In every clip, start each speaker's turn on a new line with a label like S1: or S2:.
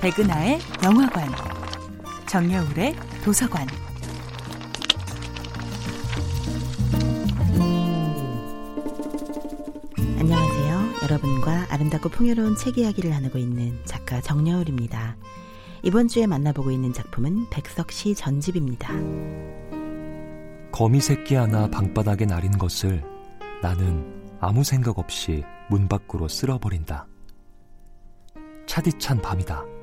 S1: 백은하의 영화관, 정여울의 도서관.
S2: 안녕하세요. 여러분과 아름답고 풍요로운 책 이야기를 나누고 있는 작가 정여울입니다. 이번 주에 만나보고 있는 작품은 백석 시 전집입니다.
S3: 거미 새끼 하나 방바닥에 나린 것을 나는 아무 생각 없이 문 밖으로 쓸어버린다. 차디찬 밤이다.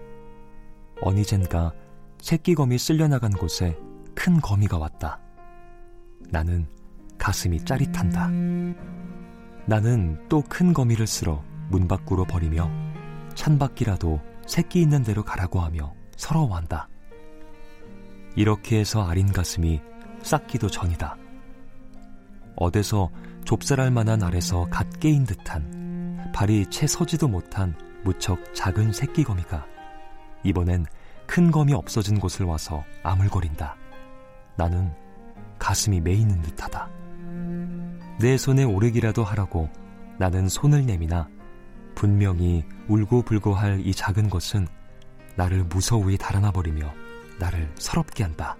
S3: 어니젠가 새끼 거미 쓸려나간 곳에 큰 거미가 왔다. 나는 가슴이 짜릿한다. 나는 또 큰 거미를 쓸어 문 밖으로 버리며 찬바퀴라도 새끼 있는 대로 가라고 하며 서러워한다. 이렇게 해서 아린 가슴이 싹기도 전이다. 어디서 좁쌀할 만한 알에서 갓 깨인 듯한 발이 채 서지도 못한 무척 작은 새끼 거미가 이번엔 큰 검이 없어진 곳을 와서 아물거린다. 나는 가슴이 메이는 듯하다. 내 손에 오르기라도 하라고 나는 손을 내미나 분명히 울고 불고 할 이 작은 것은 나를 무서우이 달아나 버리며 나를 서럽게 한다.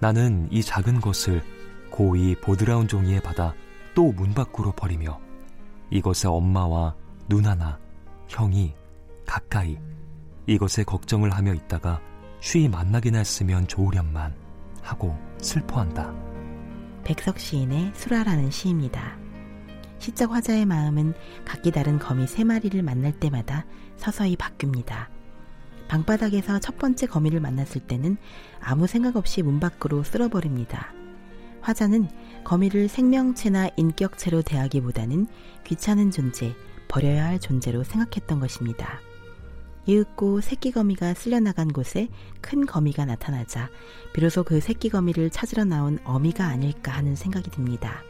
S3: 나는 이 작은 것을 고이 보드라운 종이에 받아 또 문 밖으로 버리며 이것의 엄마와 누나나 형이 가까이 이것에 걱정을 하며 있다가 쉬이 만나긴 했으면 좋으련만 하고 슬퍼한다.
S2: 백석 시인의 수라라는 시입니다. 시적 화자의 마음은 각기 다른 거미 세 마리를 만날 때마다 서서히 바뀝니다. 방바닥에서 첫 번째 거미를 만났을 때는 아무 생각 없이 문 밖으로 쓸어버립니다. 화자는 거미를 생명체나 인격체로 대하기보다는 귀찮은 존재, 버려야 할 존재로 생각했던 것입니다. 이윽고 새끼 거미가 쓸려나간 곳에 큰 거미가 나타나자 비로소 그 새끼 거미를 찾으러 나온 어미가 아닐까 하는 생각이 듭니다.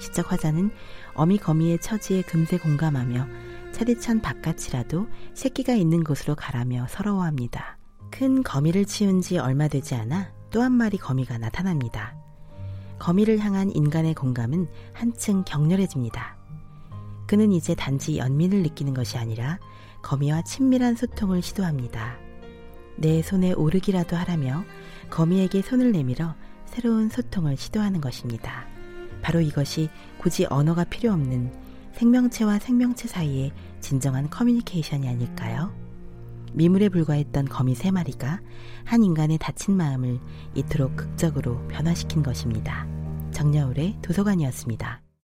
S2: 시적 화자는 어미 거미의 처지에 금세 공감하며 차디찬 바깥이라도 새끼가 있는 곳으로 가라며 서러워합니다. 큰 거미를 치운 지 얼마 되지 않아 또 한 마리 거미가 나타납니다. 거미를 향한 인간의 공감은 한층 격렬해집니다. 그는 이제 단지 연민을 느끼는 것이 아니라 거미와 친밀한 소통을 시도합니다. 내 손에 오르기라도 하라며 거미에게 손을 내밀어 새로운 소통을 시도하는 것입니다. 바로 이것이 굳이 언어가 필요 없는 생명체와 생명체 사이의 진정한 커뮤니케이션이 아닐까요? 미물에 불과했던 거미 세 마리가 한 인간의 다친 마음을 이토록 극적으로 변화시킨 것입니다. 정여울의 도서관이었습니다.